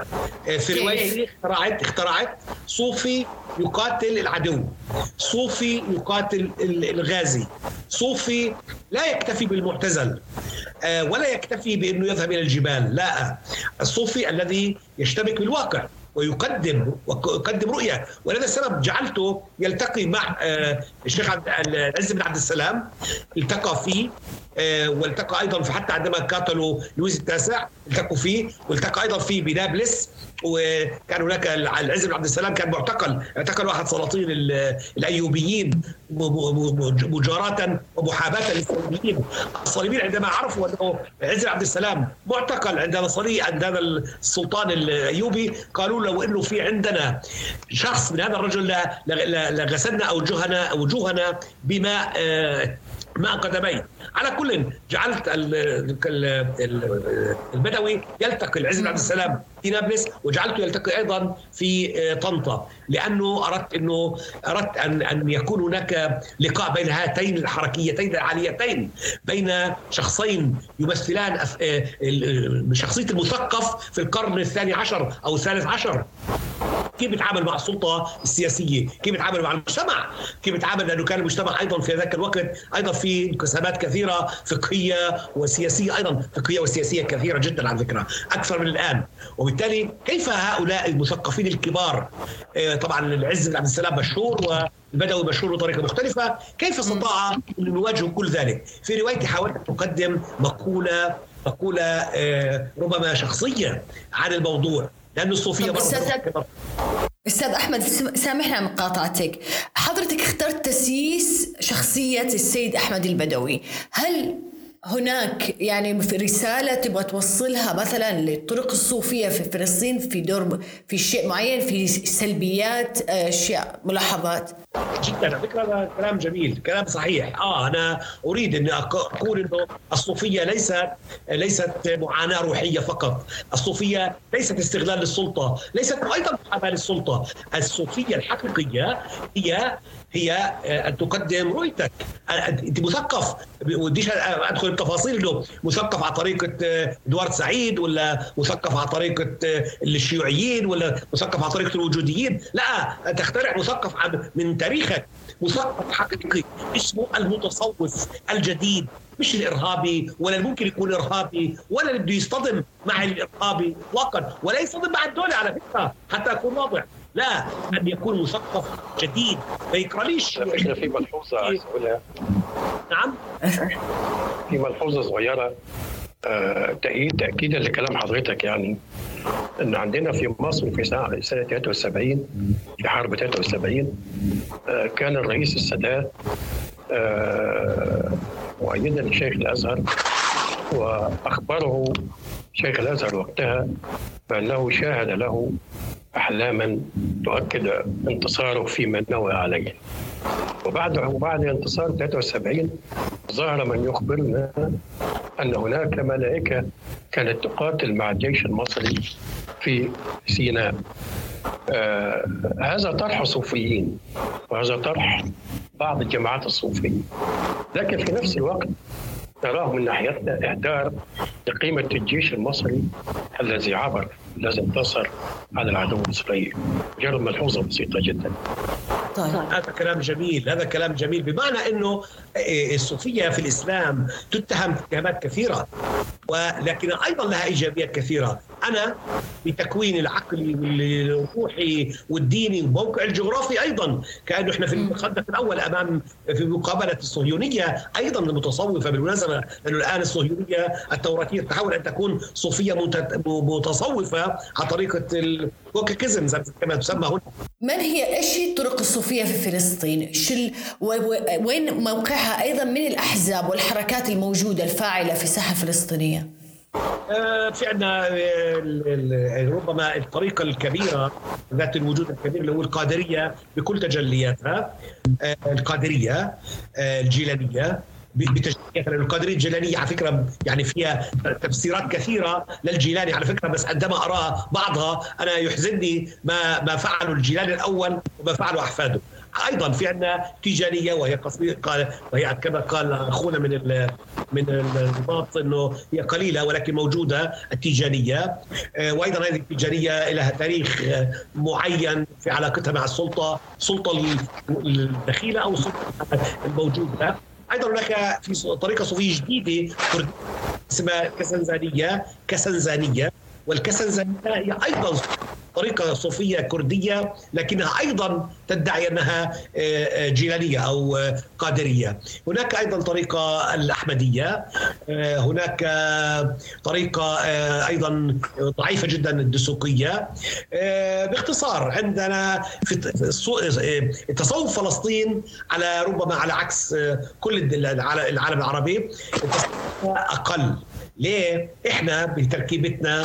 في رواية اخترعت اخترعت صوفي يقاتل العدو. صوفي يقاتل الغازي. صوفي لا يكتفي بالمعتزل. ولا يكتفي بأنه يذهب إلى الجبال. لا. الصوفي الذي يشتبك بالواقع ويقدم ويقدم رؤية. ولهذا السبب جعلته يلتقي مع آه، الشيخ العز بن عبد السلام. التقى فيه آه، والتقى أيضا حتى عندما قاتلوا لويس التاسع التقوا فيه. والتقى أيضا في بنابلس. وكان هناك العز بن عبد السلام كان معتقل اعتقل واحد سلاطين الأيوبيين مجاراة ومحاباة للصليبيين. الصليبيين عندما عرفوا أنه عز بن عبد السلام معتقل عند الصليب عند هذا السلطان الأيوبي قالوا له إنه في عندنا شخص من هذا الرجل لغسلنا اوجهنا وجوهنا بماء آه، مع قدميه على كل جعلت البدوي يلتقي العز بن عبد السلام في نابلس وجعلته يلتقي أيضا في آه، طنطا. لأنه أردت إنه أردت أن أن يكون هناك لقاء بين هاتين الحركيتين العاليتين بين شخصين يمثلان آه، شخصية المثقف في القرن الثاني عشر أو الثالث عشر. كيف بيتعامل مع السلطة السياسية، كيف بيتعامل مع المجتمع، كيف بيتعامل لأنه كان المجتمع أيضا في ذاك الوقت أيضا في انقسامات كثيرة فقهية وسياسية أيضا فقهية وسياسية كثيرة جدا على فكرة أكثر من الآن، وبالتالي كيف هؤلاء المثقفين الكبار؟ آه، طبعا العز بن عبد السلام مشهور والبدوي مشهور بطريقة مختلفة، كيف استطاع أن يواجهوا كل ذلك؟ في روايتي حاولت أن اقدم مقولة مقولة آه، ربما شخصية عن الموضوع لأنه الصوفية أستاذ أحمد سامحنا مقاطعتك حضرتك اخترت تسييس شخصية السيد أحمد البدوي. هل هناك يعني في رسالة تبغى توصلها مثلا للطرق الصوفية في فلسطين في دور في شيء معين في سلبيات أشياء ملاحظات؟ جدا على فكرة هذا كلام جميل كلام صحيح. آه أنا أريد أن أقول إنه الصوفية ليست ليست معاناة روحية فقط. الصوفية ليست استغلال للسلطة ليست أيضا محاباه للسلطة. الصوفية الحقيقية هي هي أن تقدم رؤيتك أنت مثقف وديش أدخل التفاصيل انه مثقف على طريقة آه، إدوارد سعيد ولا مثقف على طريقة آه، الشيوعيين ولا مثقف على طريقة الوجوديين؟ لا تخترع مثقف من تاريخك. مثقف حقيقي اسمه المتصوف الجديد. مش الإرهابي ولا ممكن يكون إرهابي ولا اللي بده يصطدم مع الإرهابي اطلاقا ولا يصطدم مع الدولة على فكرة حتى اكون واضح. لا أن يكون مثقف جديد ما يقراليش فكرة في ملحوظة عايز أقولها. نعم. في ملحوظة صغيرة. آه، تأكيد تأكيدا لكلام حضرتك يعني أن عندنا في مصر في سنة 73 في حرب 73 آه، كان الرئيس السادات آه، مؤيدا لشيخ الأزهر وأخبره شيخ الأزهر وقتها بأنه شاهد له أحلاما تؤكد انتصاره فيما نوى عليه. وبعد وبعد انتصار 73 ظهر من يخبرنا أن هناك ملائكة كانت تقاتل مع الجيش المصري في سيناء. آه هذا طرح صوفيين وهذا طرح بعض الجماعات الصوفية لكن في نفس الوقت نراه من ناحيتنا إهدار لقيمة الجيش المصري الذي عبر الذي انتصر على العدو الإسرائيلي مجرد ملحوظة بسيطة جدا. طيب. هذا كلام جميل هذا كلام جميل بمعنى إنه الصوفية في الإسلام تتهم اتهامات كثيرة ولكن أيضا لها إيجابيات كثيرة. أنا بتكوين العقلي والروحي والديني والموقع الجغرافي أيضا كأنه إحنا في المخدة الأول أمام في مقابلة الصهيونية أيضا المتصوفة بالمناسبة لأنه الآن الصهيونية التوراتية تحاول أن تكون صوفية متصوفة على طريقة الكوكيكيزم كما تسمى هنا من هي إيش هي الطرق الصوفية في فلسطين؟ شل وين موقعها أيضا من الأحزاب والحركات الموجودة الفاعلة في الساحه الفلسطينيه؟ آه، في عندنا آه، ربما الطريقة الكبيرة ذات الوجود الكبير اللي هو القادرية بكل تجلياتها آه، القادرية الجيلانية بتشكيلات القادرية الجيلانية على فكرة يعني فيها تفسيرات كثيرة للجيلاني على فكرة بس عندما ارى بعضها أنا يحزنني ما ما فعله الجيلاني الأول وما فعله أحفاده. أيضا في عندنا تيجانيه وهي قال وهي كما قال أخونا من من الرباط إنه هي قليلة ولكن موجودة التيجانيه آه، وأيضا هذه التيجانيه لها تاريخ معين في علاقتها مع السلطة السلطه الدخيلة أو السلطه الموجودة. أيضا هناك في طريقة صوفية جديدة اسمها كسنزانيه كسنزانيه والكسنزانيه هي أيضا طريقة صوفية كردية لكنها أيضا تدعي أنها آه، آه، جيلانية أو آه، قادرية. هناك أيضا طريقة الأحمدية هناك طريقة أيضا ضعيفة جدا الدسوقية. باختصار عندنا في تصوف فلسطين على ربما على عكس كل العالم العربي أقل ليه؟ إحنا بتركيبتنا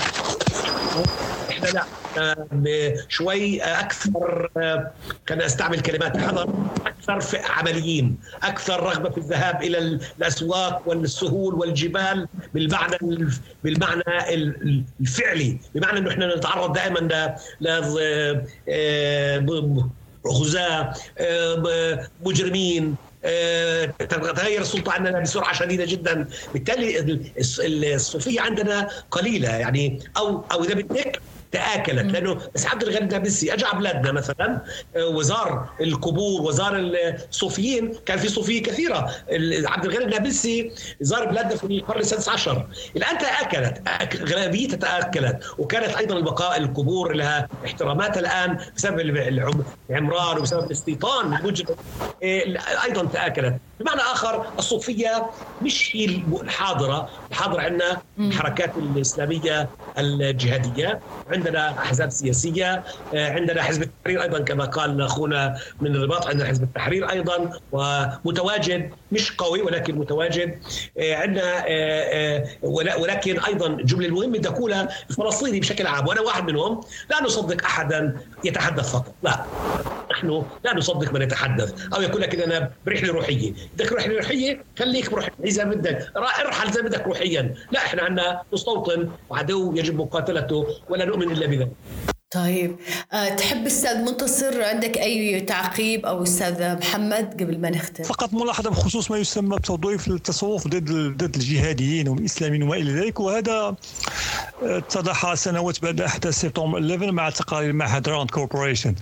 إحنا لا شوي أكثر كان أستعمل كلمات حذر أكثر عمليين أكثر رغبة في الذهاب إلى الأسواق والسهول والجبال بالمعنى بالمعنى الفعلي بمعنى إنه إحنا نتعرض دائما ل غزاة مجرمين تتغير السلطة عندنا بسرعة شديدة جدا. بالتالي الصوفية عندنا قليلة يعني أو أو إذا بدك تآكلت لأنه بس عبد الغني النابلسي اجى على بلادنا مثلا آه، وزار القبور وزار الصوفيين كان في صوفية كثيرة. عبد الغني النابلسي زار بلادنا في القرن السادس عشر. الآن تآكلت اغلبيتها تآكلت وكانت أيضا البقاء القبور لها احتراماتها الآن بسبب العمران وبسبب الاستيطان آه، أيضا تآكلت. بمعنى آخر الصوفية مش هي الحاضرة. الحاضرة عندنا الحركات الإسلامية الجهادية عندنا أحزاب سياسية آه، عندنا حزب التحرير أيضا كما قال أخونا من الرباط عندنا حزب التحرير أيضا ومتواجد مش قوي ولكن متواجد. آه، عندنا آه، ولكن أيضا الجمله المهمة تقولها الفلسطيني بشكل عام وأنا واحد منهم لا نصدق احدا يتحدث فقط. لا. نحن لا نصدق من يتحدث أو يقول لك أنا برحلة روحية. بدك رحلة روحية؟ خليك بروح إذا بدك ارحل زي بدك روحيا. لا إحنا عندنا مستوطن وعدو يجب مقاتلته ولا نؤمن إلا بذلك. طيب أه تحب أستاذ منتصر عندك أي تعقيب أو أستاذ محمد قبل ما نختم؟ فقط ملاحظة بخصوص ما يسمى بتوظيف التصوف ضد ضد الجهاديين والإسلاميين وما إلى ذلك وهذا آه، اتضح سنوات بعد أحداث سبتمبر 11 مع تقارير معهد RAND Corporation.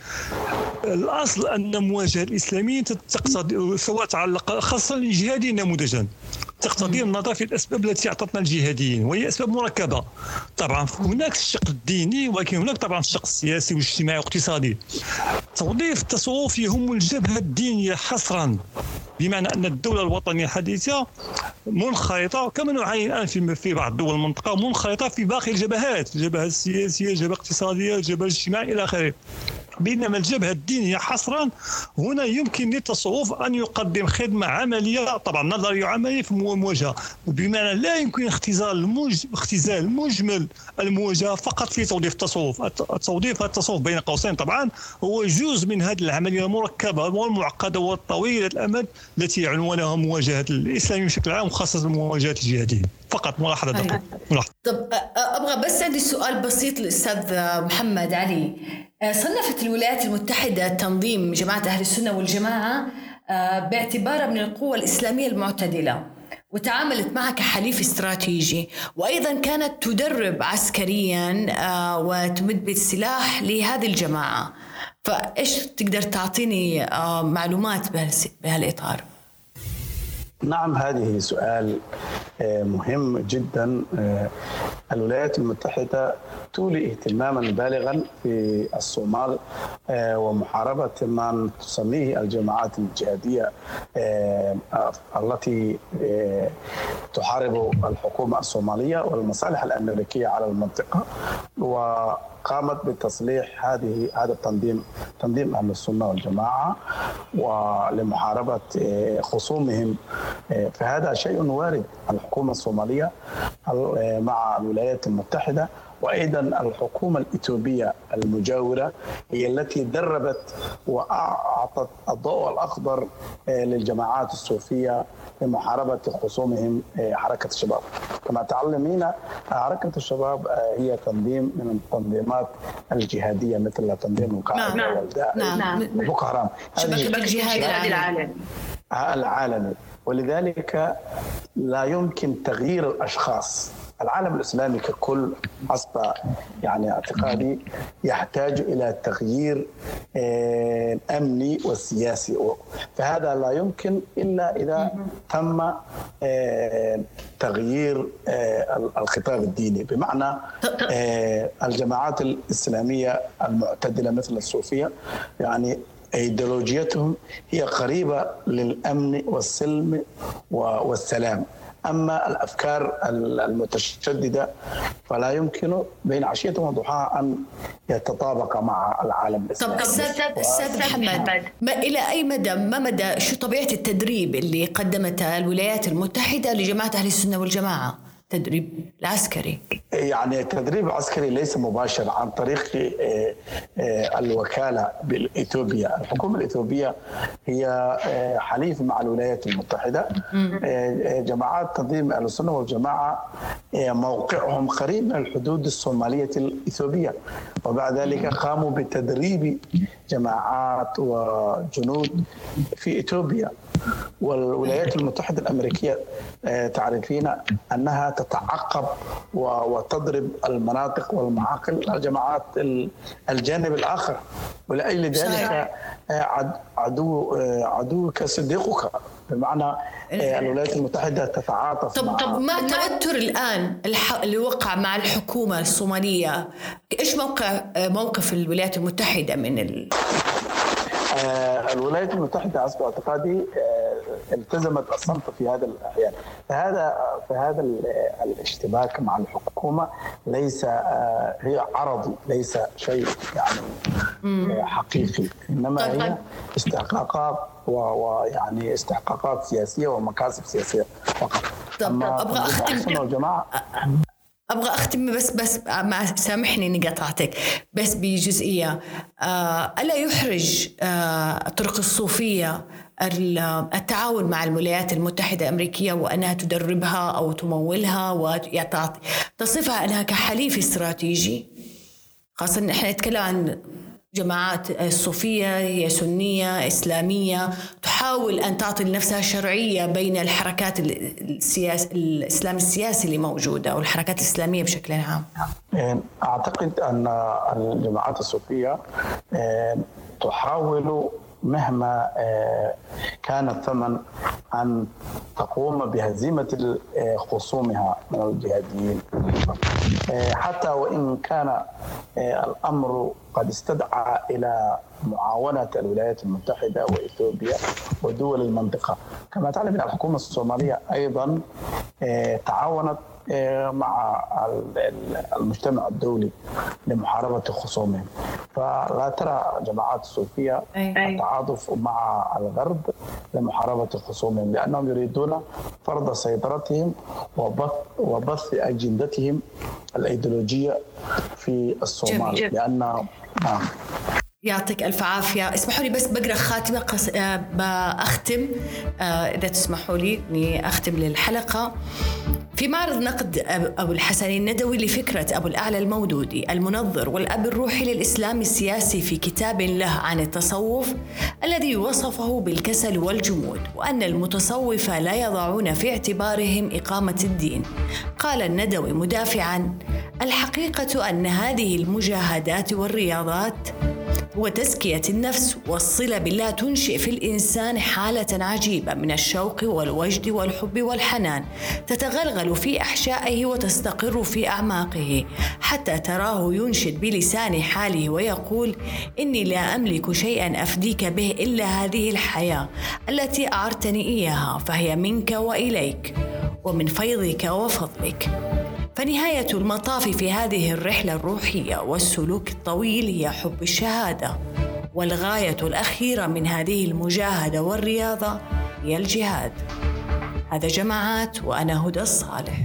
الأصل أن مواجهة الإسلاميين تقتضي سواء تعلق خاصة الجهاديين نموذجا. تقتضي النظر في الأسباب التي أعطتنا الجهاديين وهي أسباب مركبة. طبعا هناك الشق الديني ولكن هناك طبعا الشق السياسي والاجتماعي والاقتصادي. توظيف التصوف يهم الجبهة الدينية حصرا بمعنى أن الدولة الوطنية الحديثة منخرطة كما نعاني الآن في في بعض دول المنطقة منخرطة في باقي الجبهات الجبهة السياسية الجبهة الاقتصادية الجبهة الاجتماعية إلى آخره. بينما الجبهة الدينية حصرا هنا يمكن للتصوف أن يقدم خدمة عملية طبعا نظرية عملية في المواجهة وبمعنى لا يمكن اختزال المج... اختزال مجمل المواجهة فقط في توظيف التصوف. توظيف التصوف بين قوسين طبعا هو جزء من هذه العملية المركبة والمعقدة والطويلة الأمد التي عنوانها مواجهة الإسلام بشكل عام وخاصة مواجهة الجهاديين فقط ملاحظة دقيقة. ملاحظة. طب أبغى بس عندي سؤال بسيط للأستاذ محمد علي. صنفت الولايات المتحدة تنظيم جماعة أهل السنة والجماعة باعتبارها من القوى الإسلامية المعتدلة. وتعاملت معها كحليف استراتيجي وأيضا كانت تدرب عسكريا وتمد بالسلاح لهذه الجماعة فإيش تقدر تعطيني معلومات بهالإطار؟ نعم هذه سؤال آه، مهم جدا آه، الولايات المتحدة تولي اهتماما بالغا في الصومال آه، ومحاربة ما تسميه الجماعات الجهادية التي تحارب الحكومة الصومالية والمصالح الأمريكية على المنطقة وقامت بتصليح هذه هذا التنظيم تنظيم أهل السنة والجماعة ولمحاربة خصومهم فهذا شيء وارد. الحكومة الصومالية مع الولايات المتحدة وأيضا الحكومة الإثيوبية المجاورة هي التي دربت وأعطت الضوء الأخضر للجماعات الصوفية لمحاربه خصومهم حركة الشباب. كما تعلمين حركة الشباب هي تنظيم من التنظيمات الجهادية مثل تنظيم القاعدة نعم. نعم. وبوكو حرام شبكه الجهاد العالمي العالمي ولذلك لا يمكن تغيير الأشخاص العالم الإسلامي ككل حسب يعني اعتقادي يحتاج إلى تغيير امني وسياسي فهذا لا يمكن إلا إذا تم تغيير الخطاب الديني. بمعنى الجماعات الإسلامية المعتدلة مثل الصوفية يعني إيديولوجيتهم هي قريبة للأمن والسلم والسلام. أما الأفكار المتشددة فلا يمكن بين عشية وضحاها أن يتطابق مع العالم الإسلامي. طب أستاذ محمد ما إلى أي مدى ما مدى شو طبيعة التدريب اللي قدمتها الولايات المتحدة لجماعة أهل السنة والجماعة؟ التدريب العسكري. يعني التدريب العسكري ليس مباشر عن طريق آه، آه، الوكالة بإثيوبيا الحكومة الإثيوبية هي آه، حليف مع الولايات المتحدة. جماعات تنظيم السنة والجماعة موقعهم قريب من الحدود الصومالية الإثيوبية. وبعد ذلك قاموا بتدريب جماعات وجنود في إثيوبيا. والولايات المتحدة الأمريكية تعرفين أنها تتعقب وتضرب المناطق والمعاقل الجماعات الجانب الآخر. ولأجل ذلك عدو عدوك صديقك. بمعنى الولايات المتحدة تتعاطف طب مع طب ما التوتر الآن اللي وقع مع الحكومة الصومالية؟ إيش موقع موقف الولايات المتحدة من ال... الولايات المتحدة حسب اعتقادي التزمت الصمت في هذا الأحيان. فهذا فهذا الاشتباك مع الحكومة ليس هي عرضي ليس شيء يعني حقيقي. إنما هي طيب. استحقاقات ويعني استحقاقات سياسية ومكاسب سياسية فقط. طب أبغى اختم جماعة أبغى أختم بس بس مع سامحني إني قطعتك. بس بجزئية آه ألا يحرج آه الطرق الصوفية التعاون مع الولايات المتحدة الأمريكية وأنها تدربها أو تمولها وتصفها أنها كحليف استراتيجي؟ خاصة نحن نتكلم عن جماعات الصوفية هي سنية إسلامية تحاول أن تعطي لنفسها شرعية بين الحركات السياس الإسلام السياسي اللي موجودة والحركات الإسلامية بشكل عام. أعتقد أن الجماعات الصوفية تحاول مهما كان الثمن أن تقوم بهزيمة خصومها من الجهاديين حتى وإن كان الأمر قد استدعى إلى معاونة الولايات المتحدة وإثيوبيا ودول المنطقة كما تعلم الحكومة الصومالية أيضا تعاونت مع المجتمع الدولي لمحاربة خصومهم فلا ترى جماعات الصوفية التعاطف مع الغرب لمحاربة خصومهم لأنهم يريدون فرض سيطرتهم وبث, وبث أجندتهم الأيديولوجية في الصومال. جميل. لأن نعم. يعطيك ألف عافية. اسمحوا لي بس بقرأ خاتمة قص... بختم إذا تسمحوا لي إني أختم للحلقة. في معرض نقد أبو الحسن الندوي لفكرة أبو الأعلى المودودي المنظر والأب الروحي للإسلام السياسي في كتاب له عن التصوف الذي وصفه بالكسل والجمود وأن المتصوفة لا يضعون في اعتبارهم إقامة الدين. قال الندوي مدافعا الحقيقة أن هذه المجاهدات والرياضات وتزكية النفس والصلة بالله تنشئ في الإنسان حالة عجيبة من الشوق والوجد والحب والحنان تتغلغل في أحشائه وتستقر في أعماقه حتى تراه ينشد بلسان حاله ويقول إني لا أملك شيئا أفديك به إلا هذه الحياة التي أعرتني إياها فهي منك وإليك ومن فيضك وفضلك. فنهاية المطاف في هذه الرحلة الروحية والسلوك الطويل هي حب الشهادة والغاية الأخيرة من هذه المجاهدة والرياضة هي الجهاد. هذا جماعات وأنا هدى الصالح.